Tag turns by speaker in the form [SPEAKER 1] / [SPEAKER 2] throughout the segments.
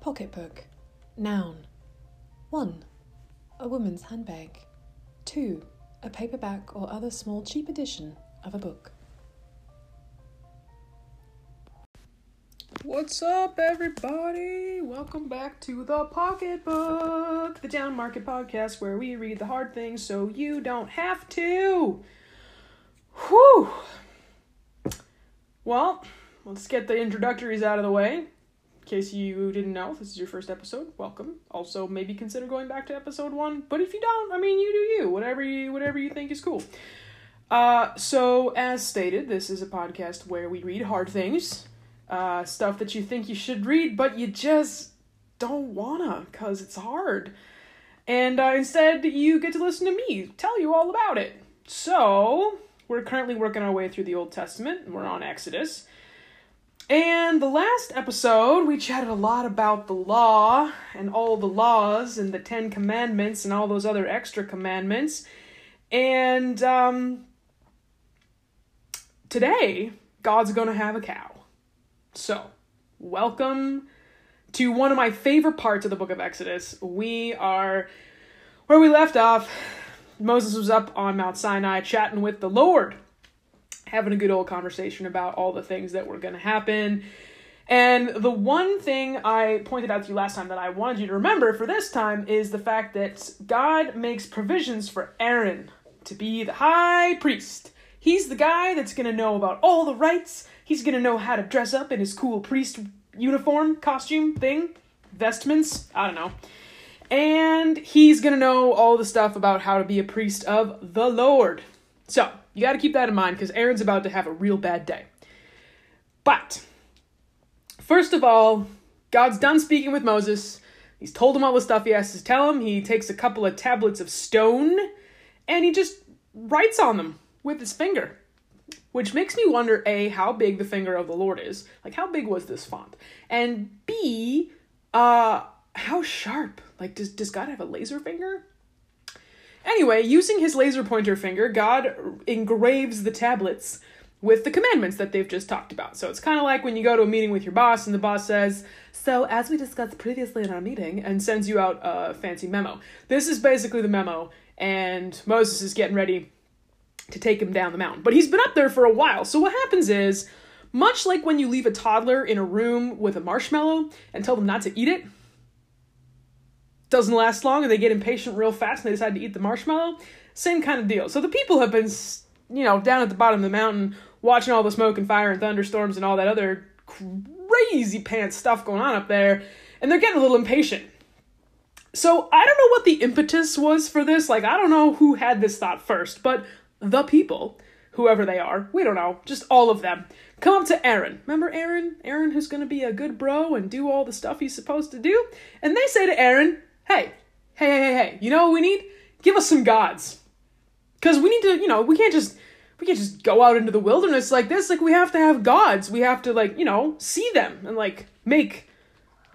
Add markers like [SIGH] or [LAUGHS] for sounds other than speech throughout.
[SPEAKER 1] Pocketbook. Noun. 1. A woman's handbag. 2. A paperback or other small cheap edition of a book.
[SPEAKER 2] What's up, everybody? Welcome back to the Pocketbook, the down market podcast where we read the hard things so you don't have to. Whew. Well, let's get the introductories out of the way. Case you didn't know, this is your first episode. Welcome. Also, maybe consider going back to episode one. But if you don't, I mean, you do you. Whatever you, whatever you think is cool. Uh, so as stated, this is a podcast where we read hard things uh, stuff that you think you should read, but you just don't wanna because it's hard. And uh, instead, you get to listen to me tell you all about it. So, we're currently working our way through the Old Testament, we're on Exodus. And the last episode, we chatted a lot about the law and all the laws and the Ten Commandments and all those other extra commandments. And um, today, God's gonna have a cow. So, welcome to one of my favorite parts of the book of Exodus. We are where we left off. Moses was up on Mount Sinai chatting with the Lord, having a good old conversation about all the things that were going to happen. And the one thing I pointed out to you last time that I wanted you to remember for this time is the fact that God makes provisions for Aaron to be the high priest. He's the guy that's going to know about all the rites. He's gonna know how to dress up in his cool priest uniform, costume thing, vestments, I don't know. And he's gonna know all the stuff about how to be a priest of the Lord. So, you gotta keep that in mind because Aaron's about to have a real bad day. But, first of all, God's done speaking with Moses. He's told him all the stuff he has to tell him. He takes a couple of tablets of stone and he just writes on them with his finger which makes me wonder a how big the finger of the lord is like how big was this font and b uh how sharp like does, does god have a laser finger anyway using his laser pointer finger god engraves the tablets with the commandments that they've just talked about so it's kind of like when you go to a meeting with your boss and the boss says so as we discussed previously in our meeting and sends you out a fancy memo this is basically the memo and moses is getting ready to take him down the mountain. But he's been up there for a while. So what happens is, much like when you leave a toddler in a room with a marshmallow and tell them not to eat it, doesn't last long and they get impatient real fast and they decide to eat the marshmallow. Same kind of deal. So the people have been, you know, down at the bottom of the mountain watching all the smoke and fire and thunderstorms and all that other crazy pants stuff going on up there, and they're getting a little impatient. So I don't know what the impetus was for this. Like, I don't know who had this thought first, but the people, whoever they are, we don't know, just all of them, come up to Aaron. Remember Aaron? Aaron who's going to be a good bro and do all the stuff he's supposed to do? And they say to Aaron, hey, hey, hey, hey, hey, you know what we need? Give us some gods. Because we need to, you know, we can't just we can't just go out into the wilderness like this. Like we have to have gods. We have to like, you know, see them and like make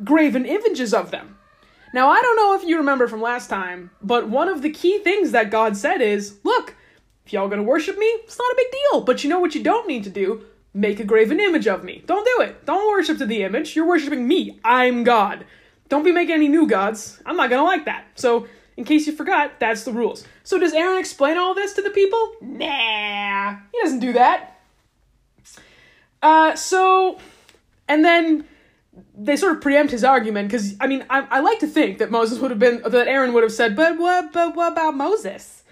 [SPEAKER 2] graven images of them. Now, I don't know if you remember from last time, but one of the key things that God said is, look, if y'all gonna worship me, it's not a big deal. But you know what you don't need to do? Make a graven image of me. Don't do it. Don't worship to the image. You're worshiping me. I'm God. Don't be making any new gods. I'm not gonna like that. So, in case you forgot, that's the rules. So, does Aaron explain all this to the people? Nah, he doesn't do that. Uh, so, and then they sort of preempt his argument because I mean I, I like to think that Moses would have been that Aaron would have said, but what but what about Moses?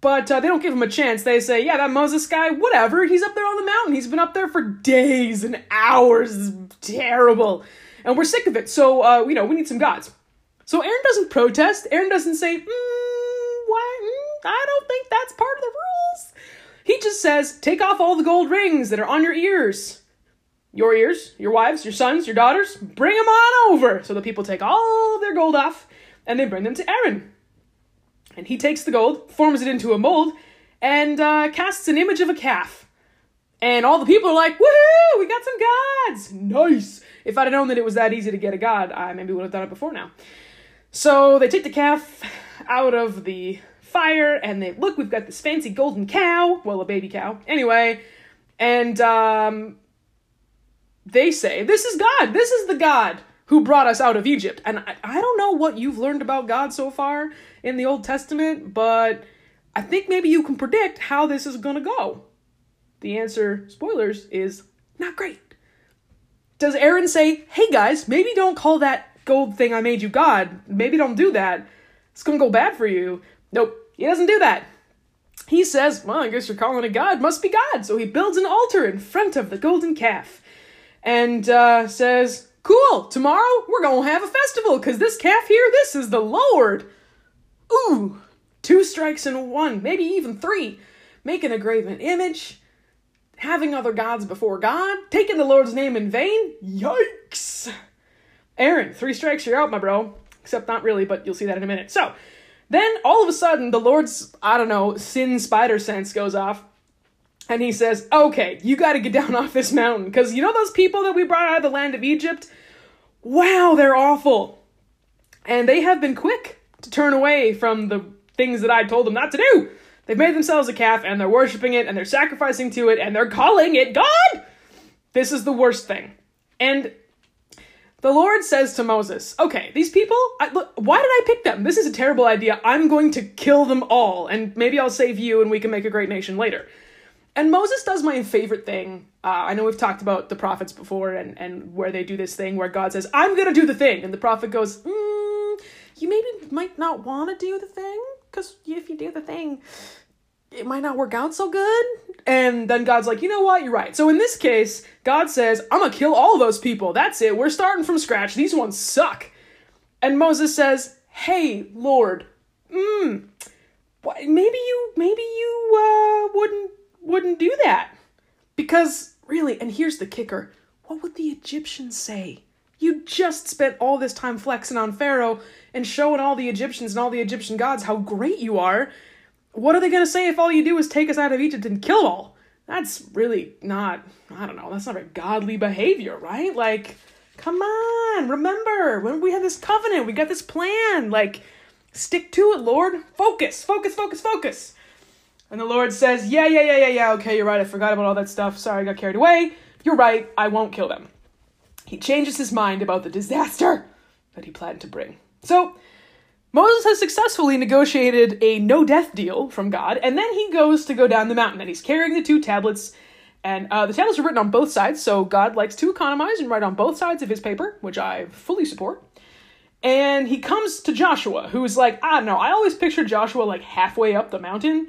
[SPEAKER 2] But uh, they don't give him a chance. They say, yeah, that Moses guy, whatever. He's up there on the mountain. He's been up there for days and hours. Terrible. And we're sick of it. So, uh, you know, we need some gods. So Aaron doesn't protest. Aaron doesn't say, mm, what? Mm, I don't think that's part of the rules. He just says, take off all the gold rings that are on your ears. Your ears, your wives, your sons, your daughters, bring them on over. So the people take all of their gold off and they bring them to Aaron. And he takes the gold, forms it into a mold, and uh, casts an image of a calf. And all the people are like, woohoo, we got some gods! Nice! If I'd have known that it was that easy to get a god, I maybe would have done it before now. So they take the calf out of the fire, and they look, we've got this fancy golden cow. Well, a baby cow. Anyway, and um, they say, This is God! This is the God! who brought us out of Egypt. And I, I don't know what you've learned about God so far in the Old Testament, but I think maybe you can predict how this is going to go. The answer, spoilers, is not great. Does Aaron say, hey guys, maybe don't call that gold thing I made you God? Maybe don't do that. It's to go bad for you. Nope, he doesn't do that. He says, well, I guess you're calling it God. Must be God. So he builds an altar in front of the golden calf and uh, says, cool, tomorrow we're to have a festival because this calf here, this is the Lord. Ooh, two strikes in one, maybe even three. Making a graven image, having other gods before God, taking the Lord's name in vain. Yikes. Aaron, three strikes, you're out, my bro. Except not really, but you'll see that in a minute. So, then all of a sudden, the Lord's, I don't know, sin spider sense goes off. And he says, okay, you gotta get down [LAUGHS] off this mountain. Because you know those people that we brought out of the land of Egypt? Wow, they're awful. And they have been quick to turn away from the things that I told them not to do. They've made themselves a calf and they're worshiping it and they're sacrificing to it and they're calling it God. This is the worst thing. And the Lord says to Moses, Okay, these people, I, look, why did I pick them? This is a terrible idea. I'm going to kill them all, and maybe I'll save you and we can make a great nation later. And Moses does my favorite thing. Uh, I know we've talked about the prophets before and, and where they do this thing where God says, I'm going to do the thing. And the prophet goes, mm, You maybe might not want to do the thing because if you do the thing, it might not work out so good. And then God's like, you know what? You're right. So in this case, God says, I'm going to kill all those people. That's it. We're starting from scratch. These ones suck. And Moses says, hey, Lord, hmm, maybe you, maybe you, uh, wouldn't, wouldn't do that. Because really, and here's the kicker, what would the Egyptians say? You just spent all this time flexing on Pharaoh and showing all the Egyptians and all the Egyptian gods how great you are what are they going to say if all you do is take us out of Egypt and kill all? That's really not, I don't know, that's not very godly behavior, right? Like, come on, remember, when we had this covenant, we got this plan, like, stick to it, Lord. Focus, focus, focus, focus. And the Lord says, yeah, yeah, yeah, yeah, yeah, okay, you're right, I forgot about all that stuff, sorry, I got carried away. You're right, I won't kill them. He changes his mind about the disaster that he planned to bring. So, Moses has successfully negotiated a no death deal from God, and then he goes to go down the mountain, and he's carrying the two tablets. And uh, the tablets are written on both sides, so God likes to economize and write on both sides of his paper, which I fully support. And he comes to Joshua, who's like, I don't know, I always picture Joshua like halfway up the mountain.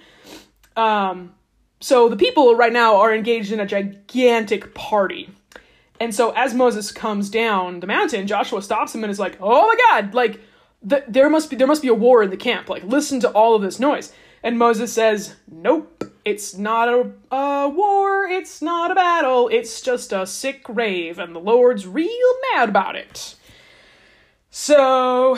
[SPEAKER 2] Um, so the people right now are engaged in a gigantic party. And so as Moses comes down the mountain, Joshua stops him and is like, oh my god, like, th- there must be there must be a war in the camp. Like, listen to all of this noise. And Moses says, Nope, it's not a, a war, it's not a battle, it's just a sick rave, and the Lord's real mad about it. So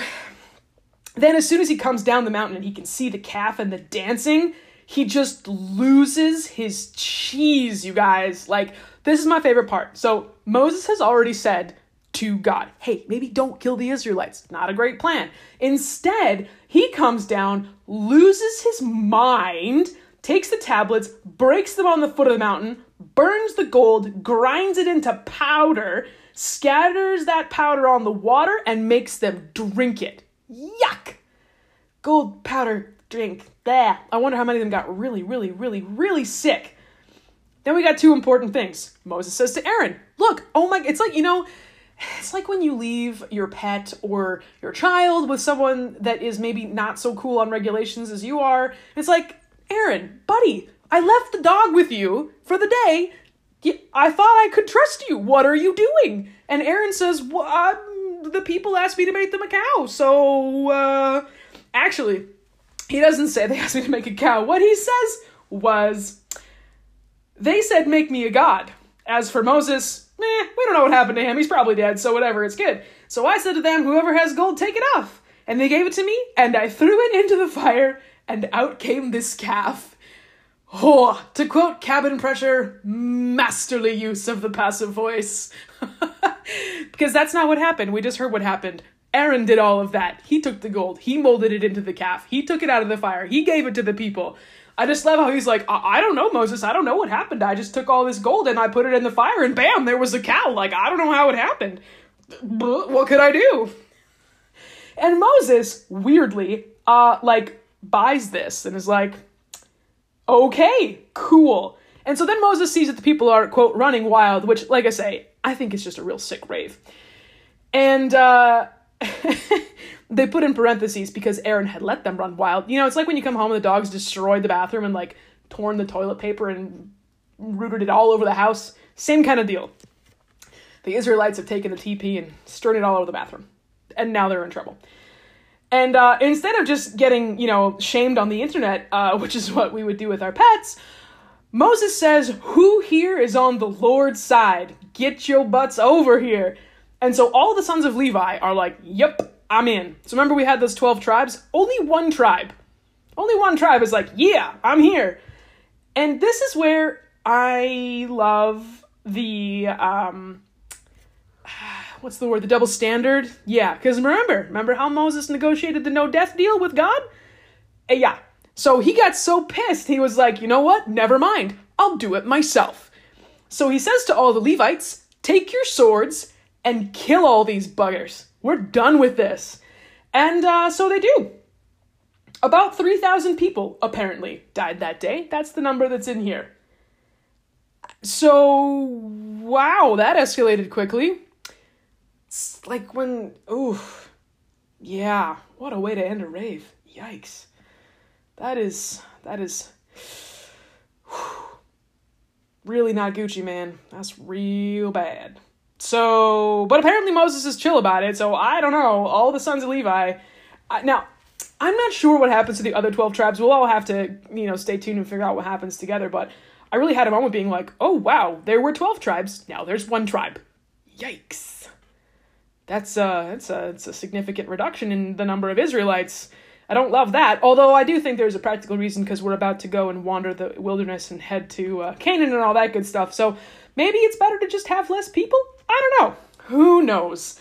[SPEAKER 2] then, as soon as he comes down the mountain and he can see the calf and the dancing, he just loses his cheese, you guys. Like, this is my favorite part. So, Moses has already said, to God. Hey, maybe don't kill the Israelites. Not a great plan. Instead, he comes down, loses his mind, takes the tablets, breaks them on the foot of the mountain, burns the gold, grinds it into powder, scatters that powder on the water, and makes them drink it. Yuck! Gold powder drink. That. I wonder how many of them got really, really, really, really sick. Then we got two important things. Moses says to Aaron, Look, oh my, it's like, you know, it's like when you leave your pet or your child with someone that is maybe not so cool on regulations as you are. It's like, Aaron, buddy, I left the dog with you for the day. I thought I could trust you. What are you doing? And Aaron says, well, the people asked me to make them a cow. So, uh, actually, he doesn't say they asked me to make a cow. What he says was, they said, make me a god. As for Moses, eh, we don't know what happened to him. He's probably dead, so whatever, it's good. So I said to them, whoever has gold, take it off. And they gave it to me, and I threw it into the fire, and out came this calf. Oh, to quote Cabin Pressure, masterly use of the passive voice. [LAUGHS] because that's not what happened. We just heard what happened. Aaron did all of that. He took the gold. He molded it into the calf. He took it out of the fire. He gave it to the people. I just love how he's like, I-, I don't know, Moses. I don't know what happened. I just took all this gold and I put it in the fire and bam, there was a cow. Like, I don't know how it happened. what could I do? And Moses, weirdly, uh, like, buys this and is like, okay, cool. And so then Moses sees that the people are, quote, running wild, which, like I say, I think is just a real sick rave. And uh, [LAUGHS] they put in parentheses because Aaron had let them run wild. You know, it's like when you come home and the dogs destroyed the bathroom and, like, torn the toilet paper and rooted it all over the house. Same kind of deal. The Israelites have taken the TP and stirred it all over the bathroom. And now they're in trouble. And uh, instead of just getting, you know, shamed on the internet, uh, [LAUGHS] which is what we would do with our pets, Moses says, Who here is on the Lord's side? Get your butts over here. And so all the sons of Levi are like, Yep, I'm in. So remember, we had those 12 tribes? Only one tribe. Only one tribe is like, Yeah, I'm here. And this is where I love the um, [SIGHS] what's the word? The double standard? Yeah, because remember, remember how Moses negotiated the no death deal with God? Uh, yeah. So he got so pissed, he was like, you know what? Never mind. I'll do it myself. So he says to all the Levites, take your swords and kill all these buggers. We're done with this. And uh, so they do. About 3,000 people, apparently, died that day. That's the number that's in here. So, wow, that escalated quickly it's like when ooh yeah what a way to end a rave yikes that is that is whew, [SIGHS] really not gucci man that's real bad so but apparently moses is chill about it so i don't know all the sons of levi I, now i'm not sure what happens to the other 12 tribes we'll all have to you know stay tuned and figure out what happens together but i really had a moment being like oh wow there were 12 tribes now there's one tribe yikes that's uh that's a it's a significant reduction in the number of Israelites. I don't love that, although I do think there's a practical reason because we're about to go and wander the wilderness and head to uh, Canaan and all that good stuff. So maybe it's better to just have less people. I don't know. Who knows?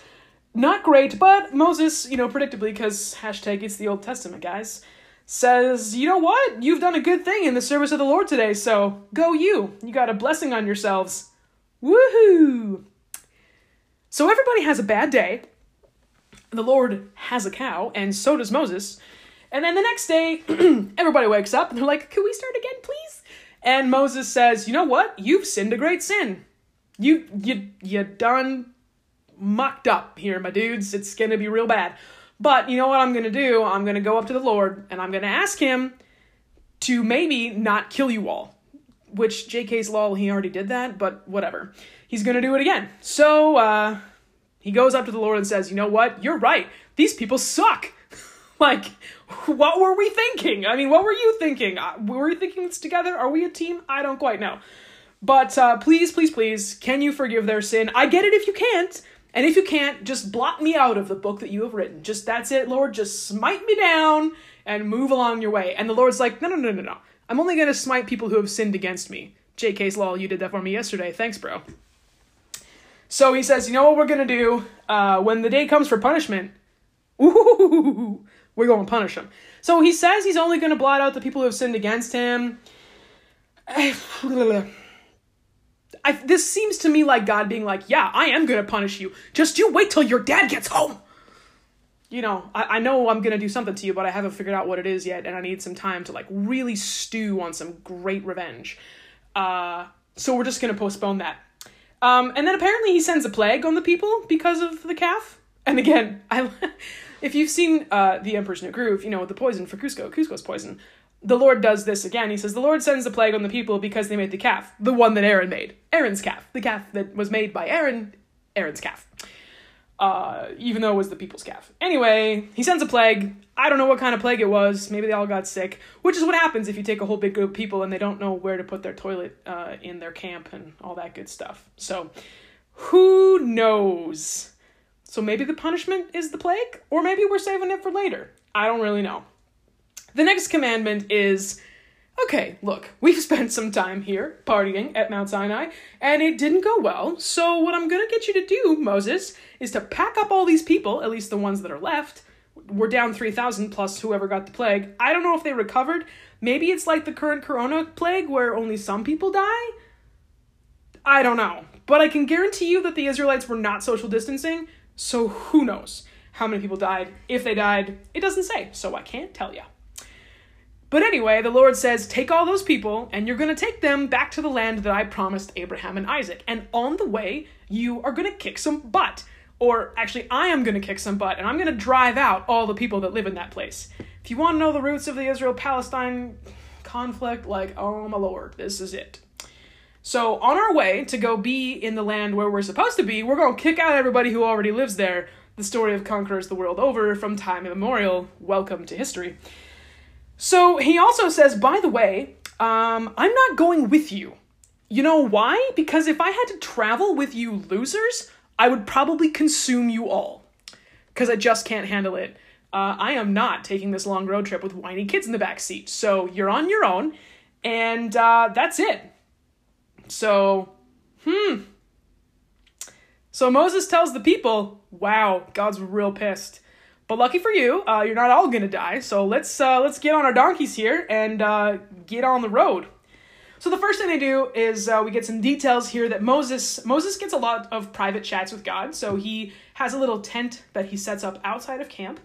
[SPEAKER 2] Not great, but Moses, you know, predictably, because hashtag it's the Old Testament, guys, says, you know what? You've done a good thing in the service of the Lord today, so go you. You got a blessing on yourselves. Woohoo! So everybody has a bad day. The Lord has a cow, and so does Moses. And then the next day, [CLEARS THROAT] everybody wakes up and they're like, Can we start again, please? And Moses says, You know what? You've sinned a great sin. You you you done mucked up here, my dudes. It's gonna be real bad. But you know what I'm gonna do? I'm gonna go up to the Lord and I'm gonna ask him to maybe not kill you all. Which JK's law, he already did that, but whatever he's to do it again. So uh, he goes up to the Lord and says, You know what? You're right. These people suck. [LAUGHS] like, what were we thinking? I mean, what were you thinking? Uh, were we thinking this together? Are we a team? I don't quite know. But uh, please, please, please, can you forgive their sin? I get it if you can't. And if you can't, just blot me out of the book that you have written. Just that's it, Lord. Just smite me down and move along your way. And the Lord's like, no, no, no, no, no. I'm only going to smite people who have sinned against me. JK's law, you did that for me yesterday. Thanks, bro. So he says, you know what we're gonna do? Uh, when the day comes for punishment, ooh, we're gonna punish him. So he says he's only gonna blot out the people who have sinned against him. [SIGHS] I, this seems to me like God being like, yeah, I am gonna punish you. Just you wait till your dad gets home. You know, I, I know I'm gonna do something to you, but I haven't figured out what it is yet, and I need some time to like really stew on some great revenge. Uh, so we're just gonna postpone that. Um, and then apparently he sends a plague on the people because of the calf. And again, [LAUGHS] I, if you've seen uh, the Emperor's New Groove, you know the poison for Kuzco, Kuzco's poison. The Lord does this again. He says the Lord sends the plague on the people because they made the calf, the one that Aaron made, Aaron's calf, the calf that was made by Aaron, Aaron's calf uh, even though it was the people's calf. Anyway, he sends a plague. I don't know what kind of plague it was. Maybe they all got sick, which is what happens if you take a whole big group of people and they don't know where to put their toilet uh, in their camp and all that good stuff. So, who knows? So maybe the punishment is the plague, or maybe we're saving it for later. I don't really know. The next commandment is okay, look, we've [LAUGHS] spent some time here partying at Mount Sinai, and it didn't go well. So, what I'm gonna get you to do, Moses, is to pack up all these people, at least the ones that are left. We're down 3,000 plus whoever got the plague. I don't know if they recovered. Maybe it's like the current corona plague where only some people die. I don't know. But I can guarantee you that the Israelites were not social distancing, so who knows how many people died. If they died, it doesn't say, so I can't tell you. But anyway, the Lord says, Take all those people, and you're going to take them back to the land that I promised Abraham and Isaac. And on the way, you are going to kick some butt. Or actually, I am going to kick some butt, and I'm going to drive out all the people that live in that place. If you want to know the roots of the Israel Palestine conflict, like, oh my lord, this is it. So, on our way to go be in the land where we're supposed to be, we're going to kick out everybody who already lives there. The story of conquerors the world over from time immemorial. Welcome to history. So, he also says, by the way, um, I'm not going with you. You know why? Because if I had to travel with you losers, I would probably consume you all. Because I just can't handle it. Uh, I am not taking this long road trip with whiny kids in the back seat. So you're on your own, and uh, that's it. So, hmm. So Moses tells the people, "Wow, God's real pissed." But lucky for you, uh, you're not all gonna die. So let's uh, let's get on our donkeys here and uh, get on the road. So the first thing they do is uh, we get some details here that Moses Moses gets a lot of private chats with God. So he has a little tent that he sets up outside of camp,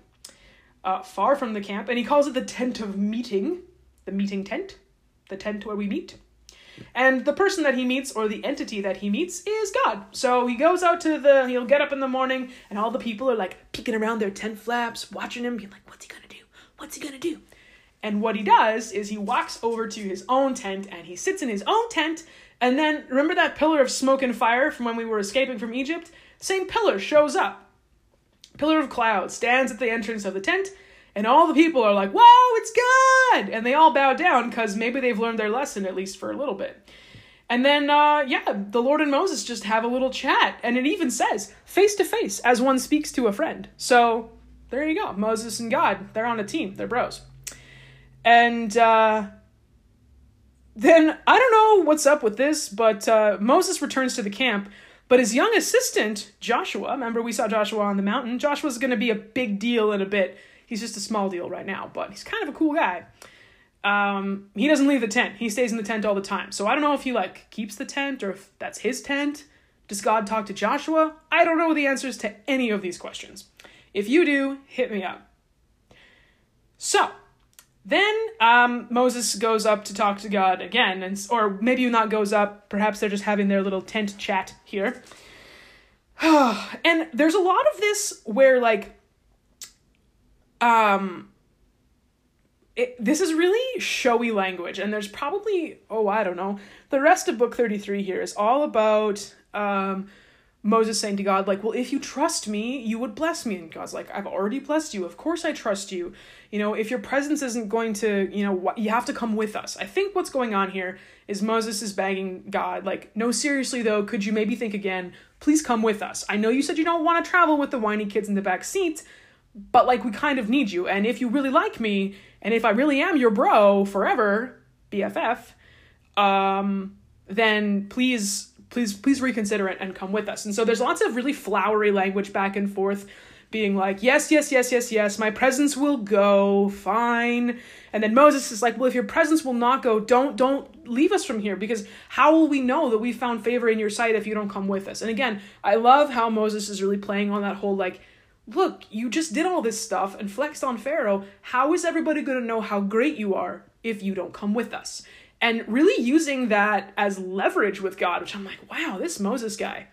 [SPEAKER 2] uh, far from the camp, and he calls it the tent of meeting, the meeting tent, the tent where we meet. And the person that he meets, or the entity that he meets, is God. So he goes out to the, he'll get up in the morning, and all the people are like peeking around their tent flaps, watching him, being like, what's he gonna do? What's he gonna do? And what he does is he walks over to his own tent and he sits in his own tent. And then remember that pillar of smoke and fire from when we were escaping from Egypt? Same pillar shows up. Pillar of cloud stands at the entrance of the tent, and all the people are like, Whoa, it's God! And they all bow down because maybe they've learned their lesson, at least for a little bit. And then, uh, yeah, the Lord and Moses just have a little chat. And it even says, face to face, as one speaks to a friend. So there you go. Moses and God, they're on a team, they're bros. And uh, then I don't know what's up with this, but uh, Moses returns to the camp. But his young assistant, Joshua, remember we saw Joshua on the mountain? Joshua's going to be a big deal in a bit. He's just a small deal right now, but he's kind of a cool guy. Um, he doesn't leave the tent. He stays in the tent all the time. So I don't know if he like keeps the tent or if that's his tent. Does God talk to Joshua? I don't know the answers to any of these questions. If you do, hit me up. So, then um, Moses goes up to talk to God again, and or maybe not goes up. Perhaps they're just having their little tent chat here. [SIGHS] and there's a lot of this where like, um, it, this is really showy language, and there's probably oh I don't know. The rest of book thirty three here is all about um Moses saying to God, like, well, if you trust me, you would bless me. And God's like, I've already blessed you. Of course I trust you. You know, if your presence isn't going to, you know, you have to come with us. I think what's going on here is Moses is begging God, like, no, seriously though, could you maybe think again? Please come with us. I know you said you don't want to travel with the whiny kids in the back seat, but like, we kind of need you. And if you really like me, and if I really am your bro forever, BFF, um, then please please please reconsider it and come with us. And so there's lots of really flowery language back and forth being like yes yes yes yes yes my presence will go fine. And then moses is like well if your presence will not go don't don't leave us from here because how will we know that we found favor in your sight if you don't come with us? And again i love how moses is really playing on that whole like look you just did all this stuff and flexed on pharaoh how is everybody going to know how great you are if you don't come with us and really using that as leverage with God, which I'm like, wow, this Moses guy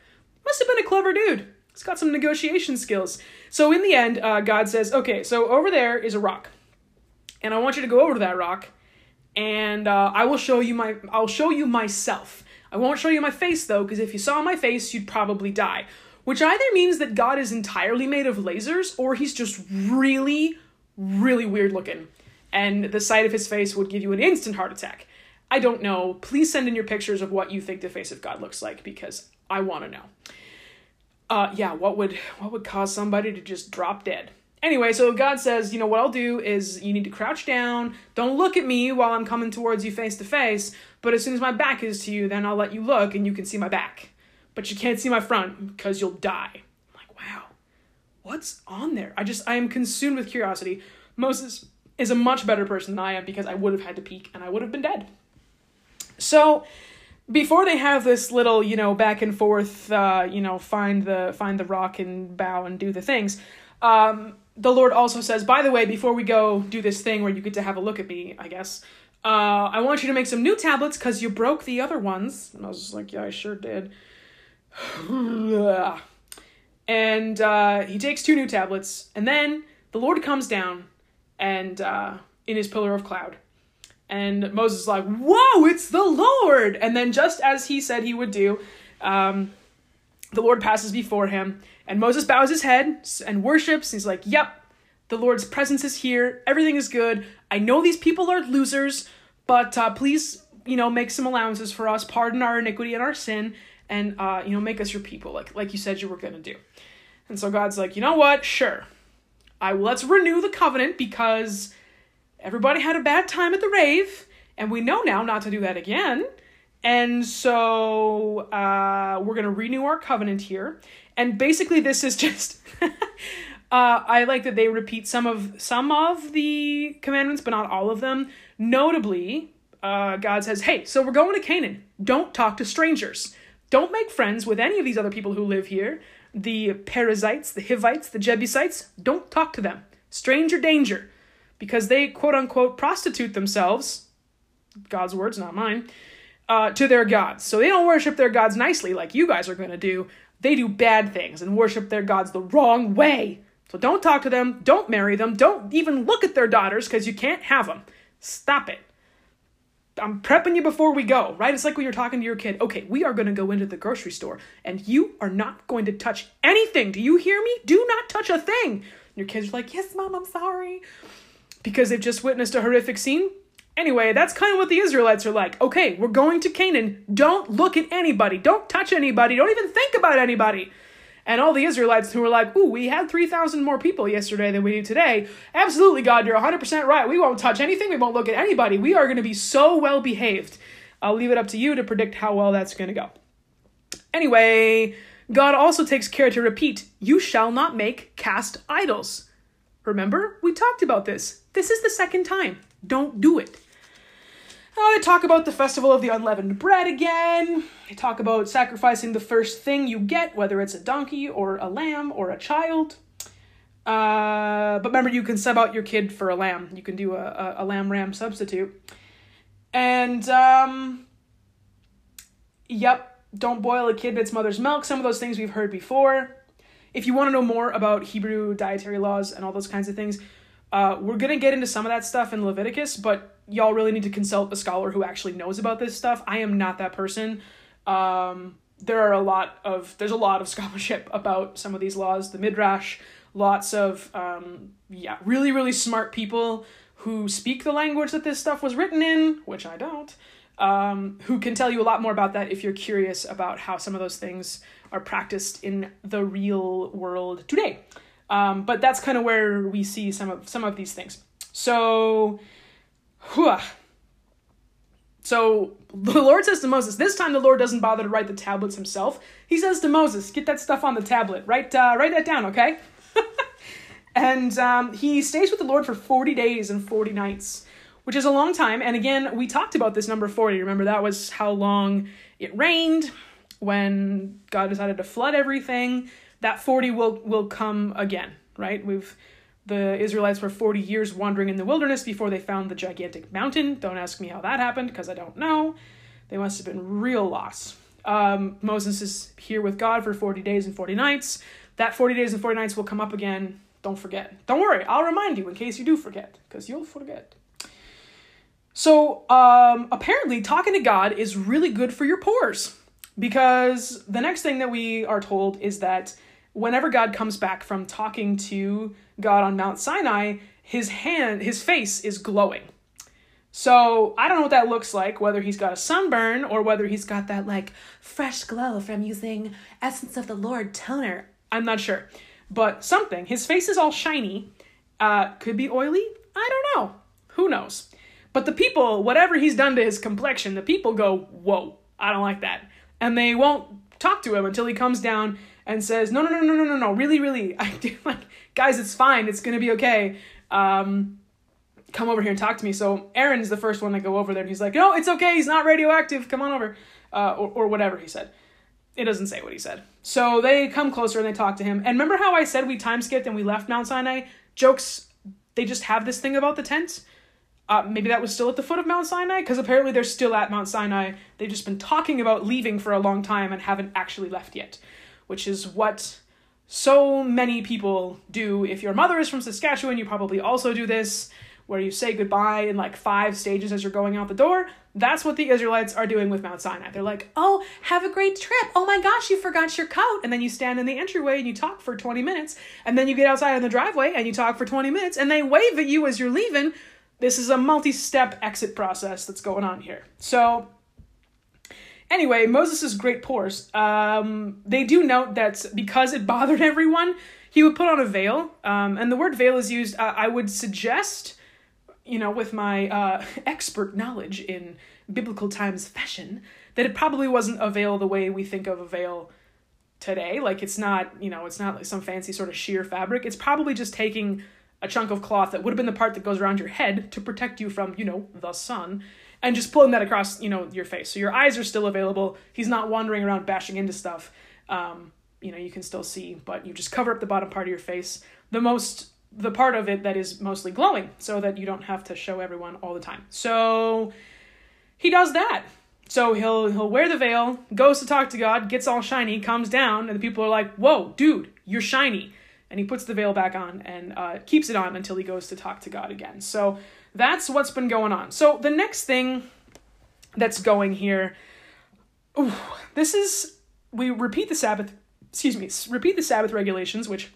[SPEAKER 2] must have been a clever dude. He's got some negotiation skills. So in the end, uh, God says, okay, so over there is a rock, and I want you to go over to that rock, and uh, I will show you my, I'll show you myself. I won't show you my face though, because if you saw my face, you'd probably die. Which either means that God is entirely made of lasers, or he's just really, really weird looking, and the sight of his face would give you an instant heart attack. I don't know. Please send in your pictures of what you think the face of God looks like because I want to know. Uh, yeah, what would what would cause somebody to just drop dead? Anyway, so God says, you know, what I'll do is you need to crouch down. Don't look at me while I'm coming towards you face to face. But as soon as my back is to you, then I'll let you look and you can see my back. But you can't see my front because you'll die. I'm like, wow, what's on there? I just, I am consumed with curiosity. Moses is a much better person than I am because I would have had to peek and I would have been dead. So before they have this little, you know, back and forth, uh, you know, find the find the rock and bow and do the things. Um, the Lord also says, by the way, before we go do this thing where you get to have a look at me, I guess, uh, I want you to make some new tablets because you broke the other ones. And I was like, yeah, I sure did. And uh, he takes two new tablets, and then the Lord comes down and uh, in his pillar of cloud. And Moses is like, Whoa, it's the Lord! And then, just as he said he would do, um, the Lord passes before him, and Moses bows his head and worships. He's like, Yep, the Lord's presence is here. Everything is good. I know these people are losers, but uh, please, you know, make some allowances for us, pardon our iniquity and our sin, and uh, you know, make us your people, like like you said you were gonna do. And so God's like, you know what? Sure, I let's renew the covenant because everybody had a bad time at the rave, and we know now not to do that again. And so uh, we're gonna renew our covenant here. And basically, this is [LAUGHS] just. uh, I like that they repeat some of some of the commandments, but not all of them. Notably, uh, God says, "Hey, so we're going to Canaan. Don't talk to strangers. Don't make friends with any of these other people who live here. The Perizzites, the Hivites, the Jebusites. Don't talk to them. Stranger danger, because they quote unquote prostitute themselves. God's words, not mine." Uh, to their gods. So they don't worship their gods nicely like you guys are going to do. They do bad things and worship their gods the wrong way. So don't talk to them, don't marry them, don't even look at their daughters because you can't have them. Stop it. I'm prepping you before we go, right? It's like when you're talking to your kid. Okay, we are going to go into the grocery store and you are not going to touch anything. Do you hear me? Do not touch a thing. And your kids are like, yes, mom, I'm sorry. Because they've just witnessed a horrific scene. Anyway, that's kind of what the Israelites are like. Okay, we're going to Canaan. Don't look at anybody. Don't touch anybody. Don't even think about anybody. And all the Israelites who were like, ooh, we had 3,000 more people yesterday than we do today. Absolutely, God, you're 100% right. We won't touch anything. We won't look at anybody. We are going to be so well behaved. I'll leave it up to you to predict how well that's going to go. Anyway, God also takes care to repeat, You shall not make cast idols. Remember, we talked about this. This is the second time. Don't do it. They talk about the festival of the unleavened bread again. They talk about sacrificing the first thing you get, whether it's a donkey or a lamb or a child. Uh, but remember, you can sub out your kid for a lamb. You can do a, a, a lamb ram substitute. And, um, yep, don't boil a kid in its mother's milk. Some of those things we've heard before. If you want to know more about Hebrew dietary laws and all those kinds of things, uh, we're going to get into some of that stuff in Leviticus, but y'all really need to consult a scholar who actually knows about this stuff. I am not that person. Um, there are a lot of there's a lot of [LAUGHS] scholarship about some of these laws. The midrash, lots of um, yeah, really really smart people who speak the language that this stuff was written in, which I don't. Um, who can tell you a lot more about that if you're curious about how some of those things are practiced in the real world today. Um, but that's kind of where we see some of some of these things. So, so the Lord says to Moses. This time, the Lord doesn't bother to write the tablets himself. He says to Moses, "Get that stuff on the tablet. Write uh, write that down, okay?" [LAUGHS] and um, he stays with the Lord for forty days and forty nights, which is a long time. And again, we talked about this number forty. Remember that was how long it rained when God decided to flood everything that 40 will will come again right we've the israelites were 40 years wandering in the wilderness before they found the gigantic mountain. Don't ask me how that happened because i don't know. They must have been real loss. Um, moses is here with god for 40 days and 40 nights. That 40 days and 40 nights will come up again. Don't forget. Don't worry i'll remind you in case you do forget because you'll forget. So um, apparently talking to god is really good for your pores because the next thing that we are told is that whenever God comes back from talking to God on Mount Sinai, his hand, his face is glowing. So I don't know what that looks like, whether he's got a sunburn or whether he's got that like fresh glow from using Essence of the Lord toner. I'm not sure. But something. His face is all shiny. Uh, could be oily. I don't know. Who knows? But the people, whatever he's done to his complexion, the people go, whoa, I don't like that. And they won't talk to him until he comes down and says, "No, no, no, no, no, no, no, really, really, [LAUGHS] I do like, guys, it's fine, it's gonna be okay. Um, come over here and talk to me." So Aaron's the first one to go over there, and he's like, "No, it's okay, he's not radioactive. Come on over." uh, or, or whatever he said. It doesn't say what he said. So they come closer and they talk to him. And remember how I said we time skipped and we left Mount Sinai? Jokes, they just have this thing about the tent. Uh, maybe that was still at the foot of Mount Sinai, because apparently they're still at Mount Sinai. They've just been talking about leaving for a long time and haven't actually left yet, which is what so many people do. If your mother is from Saskatchewan, you probably also do this, where you say goodbye in like five stages as you're going out the door. That's what the Israelites are doing with Mount Sinai. They're like, oh, have a great trip. Oh my gosh, you forgot your coat. And then you stand in the entryway and you talk for 20 minutes. And then you get outside in the driveway and you talk for 20 minutes and they wave at you as you're leaving. This is a multi step exit process that's going on here. So, anyway, Moses' great pores, um, they do note that because it [LAUGHS] bothered everyone, he would put on a veil. Um, and the word veil is used, uh, I would suggest you know, with my uh, [LAUGHS] expert knowledge in biblical times fashion, that it probably wasn't a veil the way we think of a veil today. Like it's not, you know, it's not like some fancy sort of sheer fabric. It's probably just taking a chunk of cloth that would have been the part that goes around your head to protect you from, you know, the sun, and just pulling that across, you know, your face. So your eyes are still available. He's not wandering around bashing into stuff. Um, you know, you can still see, but you just cover up the bottom part of your face. The most the part of it that is mostly glowing so that you don't have to show everyone all the time. So he does that. So he'll he'll wear the veil, goes to talk to God, gets all shiny, comes down, and the people are like, "Whoa, dude, you're shiny!" And he puts the veil back on and uh, keeps it on until he goes to talk to God again. So that's what's been going on. So the next thing that's going here, ooh, this is we repeat the Sabbath. Excuse me, repeat the Sabbath regulations, which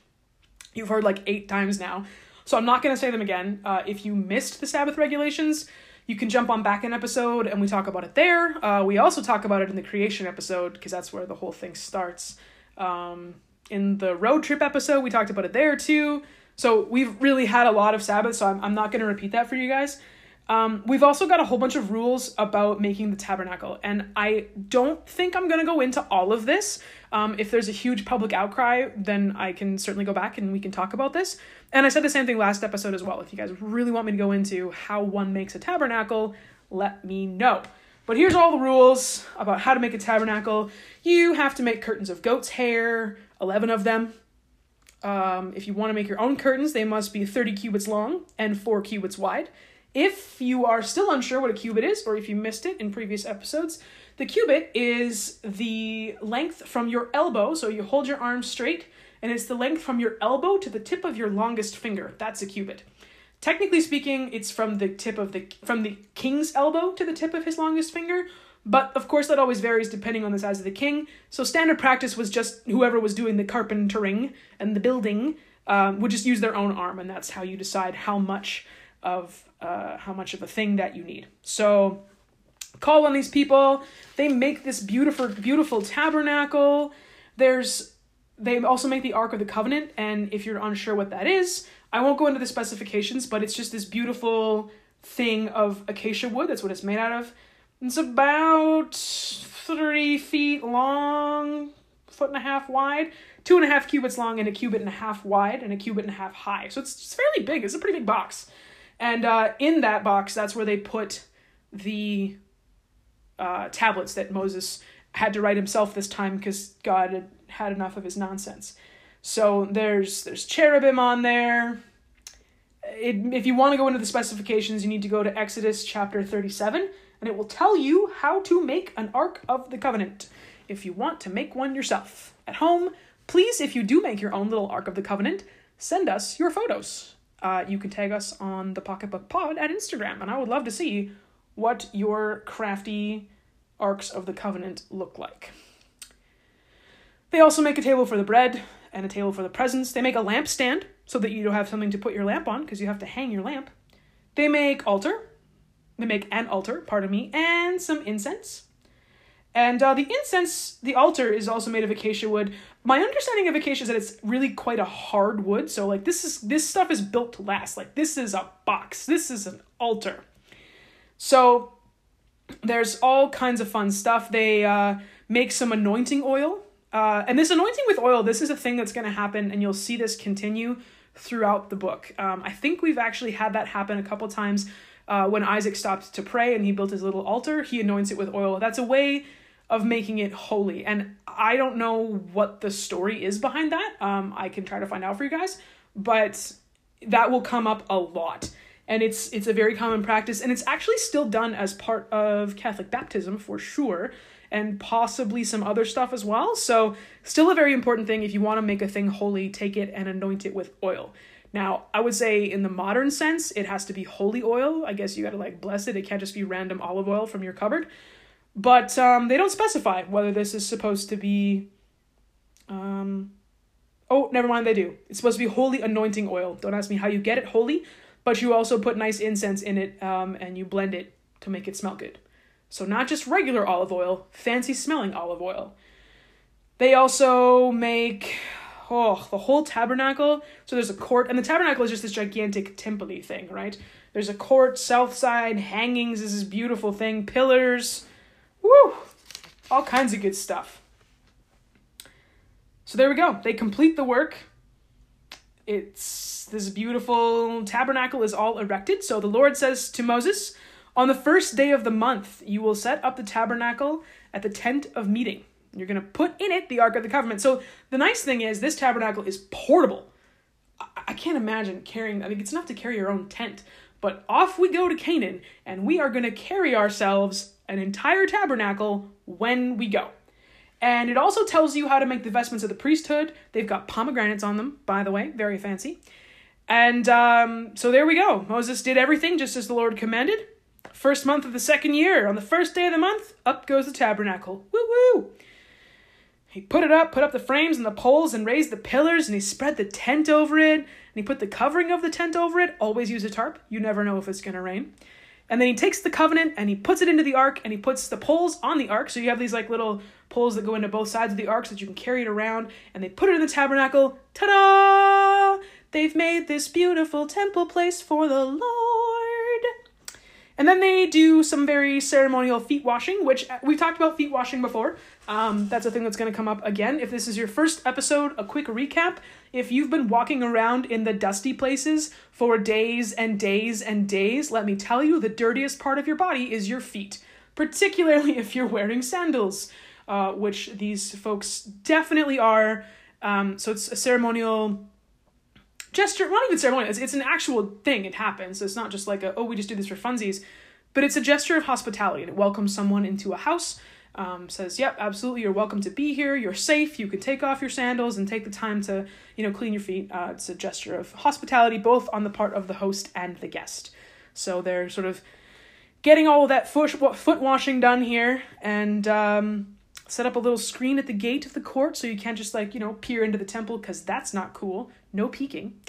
[SPEAKER 2] you've heard like eight times now. So I'm not going to say them again. Uh, if you missed the Sabbath regulations, you can jump on back an episode and we talk about it there. Uh, we also talk about it in the creation episode because that's where the whole thing starts. Um, in the road trip episode, we talked about it there too. So we've really had a lot of Sabbath, so I'm, I'm not going to repeat that for you guys. Um, we've also got a whole bunch of rules about making the tabernacle, and I don't think I'm going to go into all of this. Um, if there's a huge public outcry, then I can certainly go back and we can talk about this. And I said the same thing last episode as well. If you guys really want me to go into how one makes a tabernacle, let me know. But here's all the rules about how to make a tabernacle. You have to make curtains of goat's hair, 11 of them. Um, if you want to make your own curtains, they must be 30 cubits long and 4 cubits wide. If you are still unsure what a cubit is, or if you missed it in previous episodes, the cubit is the length from your elbow, so you hold your arm straight, and it's the length from your elbow to the tip of your longest finger. That's a cubit. Technically speaking, it's from the tip of the from the king's elbow to the tip of his longest finger, but of course that always varies depending on the size of the king. So standard practice was just whoever was doing the carpentering and the building um, would just use their own arm, and that's how you decide how much of uh, how much of a thing that you need. So call on these people. They make this beautiful, beautiful tabernacle. There's they also make the Ark of the Covenant, and if you're unsure what that is, I won't go into the specifications, but it's just this beautiful thing of acacia wood. That's what it's made out of. It's about three feet long, foot and a half wide, two and a half cubits long, and a cubit and a half wide, and a cubit and a half high. So it's, it's fairly big. It's a pretty big box. And uh, in that box, that's where they put the uh, tablets that Moses had to write himself this time because God had had enough of his nonsense. So there's there's cherubim on there. It, if you want to go into the specifications, you need to go to Exodus chapter 37, and it will tell you how to make an Ark of the Covenant. If you want to make one yourself at home, please, if you do make your own little Ark of the Covenant, send us your photos uh, you can tag us on the Pocketbook Pod at Instagram, and I would love to see what your crafty Arks of the Covenant look like. They also make a table for the bread and a table for the presents. They make a lamp stand so that you don't have something to put your lamp on because you have to hang your lamp. They make altar. They make an altar, pardon me, and some incense. And uh, the incense, the altar is also made of acacia wood. My understanding of acacia is that it's really quite a hard wood. So like this is this stuff is built to last. Like this is a box. This is an altar. So there's all kinds of fun stuff. They uh, make some anointing oil. Uh, and this anointing with oil, this is a thing that's going to happen, and you'll see this continue throughout the book. Um, I think we've actually had that happen a couple times uh, when Isaac stopped to pray and he built his little altar. He anoints it with oil. That's a way of making it holy. And I don't know what the story is behind that. Um, I can try to find out for you guys, but that will come up a lot. And it's it's a very common practice, and it's actually still done as part of Catholic baptism for sure, and possibly some other stuff as well. So still a very important thing. If you want to make a thing holy, take it and anoint it with oil. Now, I would say in the modern sense, it has to be holy oil. I guess you got to like bless it. It can't just be random olive oil from your cupboard. But um, they don't specify whether this is supposed to be. Um, oh, never mind, they do. It's supposed to be holy anointing oil. Don't ask me how you get it holy, but you also put nice incense in it um, and you blend it to make it smell good. So, not just regular olive oil, fancy smelling olive oil. They also make oh the whole tabernacle. So there's a court, and the tabernacle is just this gigantic temple thing, right? There's a court, south side, hangings this is beautiful thing, pillars, woo, all kinds of good stuff. So there we go. They complete the work. It's this beautiful tabernacle is all erected. So the Lord says to Moses, On the first day of the month, you will set up the tabernacle at the tent of meeting. You're going to put in it the Ark of the Covenant. So the nice thing is, this tabernacle is portable. I, I can't imagine carrying, I mean, it's enough to carry your own tent. But off we go to Canaan, and we are going to carry ourselves an entire tabernacle when we go. And it also tells you how to make the vestments of the priesthood. They've got pomegranates on them, by the way, very fancy. And um, so there we go. Moses did everything just as the Lord commanded. First month of the second year, on the first day of the month, up goes the tabernacle. Woo woo! He put it up, put up the frames and the poles, and raised the pillars, and he spread the tent over it, and he put the covering of the tent over it. Always use a tarp. You never know if it's going to rain. And then he takes the covenant and he puts it into the ark and he puts the poles on the ark. So you have these like little poles that go into both sides of the ark so that you can carry it around. And they put it in the tabernacle. Ta da! They've made this beautiful temple place for the Lord. And then they do some very ceremonial feet washing, which we've talked about feet washing before. Um, that's a thing that's going to come up again. If this is your first episode, a quick recap. If you've been walking around in the dusty places for days and days and days, let me tell you, the dirtiest part of your body is your feet, particularly [LAUGHS] if you're wearing sandals, uh, which these folks definitely are. Um, so it's a ceremonial gesture, not even ceremonial, it's, it's an actual thing. It happens. It's not just like a, oh, we just do this for funsies, but it's a gesture of hospitality and it welcomes someone into a house. Um, says, yep, absolutely, you're welcome to be here. You're safe. You can take off your sandals and take the time to, you know, clean your feet. Uh, it's a gesture of hospitality, both on the part of the host and the guest. So they're sort of getting all of that foot, foot washing done here and um, set up a little screen at the gate of the court so you can't just like, you know, peer into the temple because that's not cool. No peeking.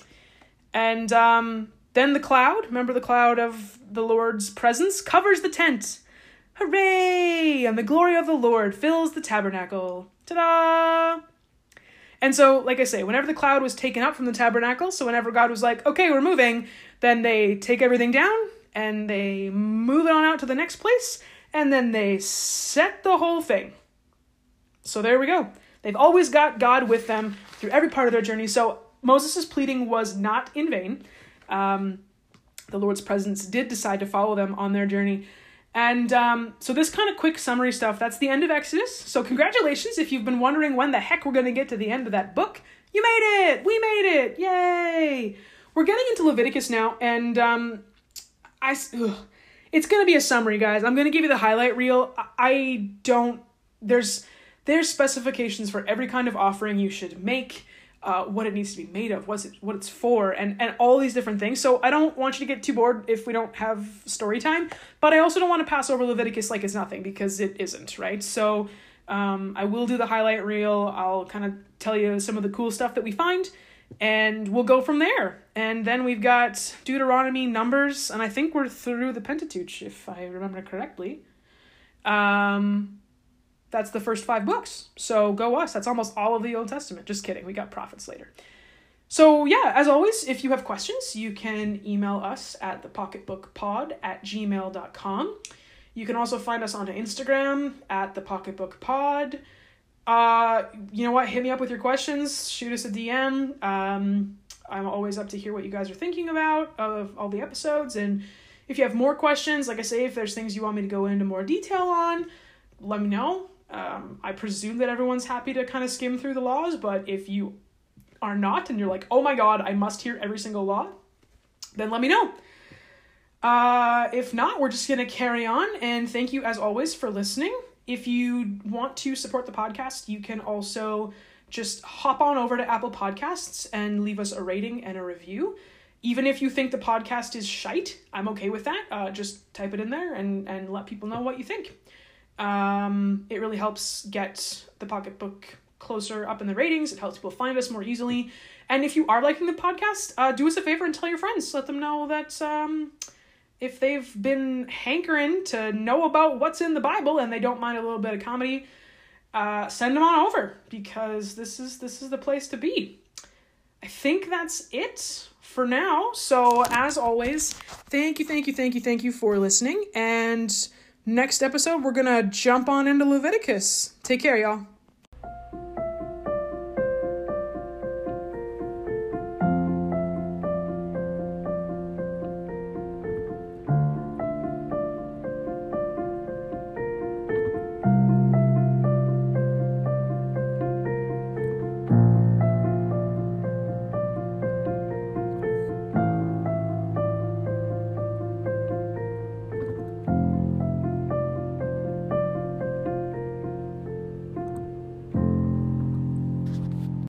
[SPEAKER 2] And um, then the cloud, remember the cloud of the Lord's presence, covers the tent Hooray! And the glory of the Lord fills the tabernacle. Ta da! And so, like I say, whenever the cloud was taken up from the tabernacle, so whenever God was like, okay, we're moving, then they take everything down and they move it on out to the next place and then they set the whole thing. So there we go. They've always got God with them through every part of their journey. So Moses' pleading was not in vain. Um, the Lord's presence did decide to follow them on their journey. And um, so, this kind of quick summary stuff, that's the end of Exodus. So, congratulations if you've been wondering when the heck we're going to get to the end of that book. You made it! We made it! Yay! We're getting into Leviticus now, and um, I, ugh, it's going to be a summary, guys. I'm going to give you the highlight reel. I don't, there's, there's specifications for every kind of offering you should make uh, what it needs to be made of, what's it, what it's for, and and all these different things. So I don't want you to get too bored if we don't have story time, but I also don't want to pass over Leviticus like it's nothing because it isn't, right? So um, I will do the highlight reel. I'll kind of tell you some of the cool stuff that we find, and we'll go from there. And then we've got Deuteronomy, Numbers, and I think we're through the Pentateuch if I remember correctly. Um, that's the first five books. So go us. That's almost all of the Old Testament. Just kidding. We got prophets later. So yeah, as always, if you have questions, you can email us at thepocketbookpod at gmail.com. You can also find us on Instagram at thepocketbookpod. Uh, you know what? Hit me up with your questions. Shoot us a DM. Um, I'm always up to hear what you guys are thinking about of all the episodes. And if you have more questions, like I say, if there's things you want me to go into more detail on, let me know. Um, I presume that everyone's happy to kind of skim through the laws, but if you are not and you're like, oh my god, I must hear every single law, then let me know. Uh, if not, we're just going to carry on. And thank you, as always, for listening. If you want to support the podcast, you can also just hop on over to Apple Podcasts and leave us a rating and a review. Even if you think the podcast is shite, I'm okay with that. Uh, just type it in there and, and let people know what you think. Um, it really helps get the pocketbook closer up in the ratings. It helps people find us more easily. And if you are liking the podcast, uh, do us a favor and tell your friends. Let them know that um, if they've been hankering to know about what's in the Bible and they don't mind a little bit of comedy, uh, send them on over because this is this is the place to be. I think that's it for now. So as always, thank you, thank you, thank you, thank you for listening. And next episode, we're gonna jump on into Leviticus. Take care, y'all.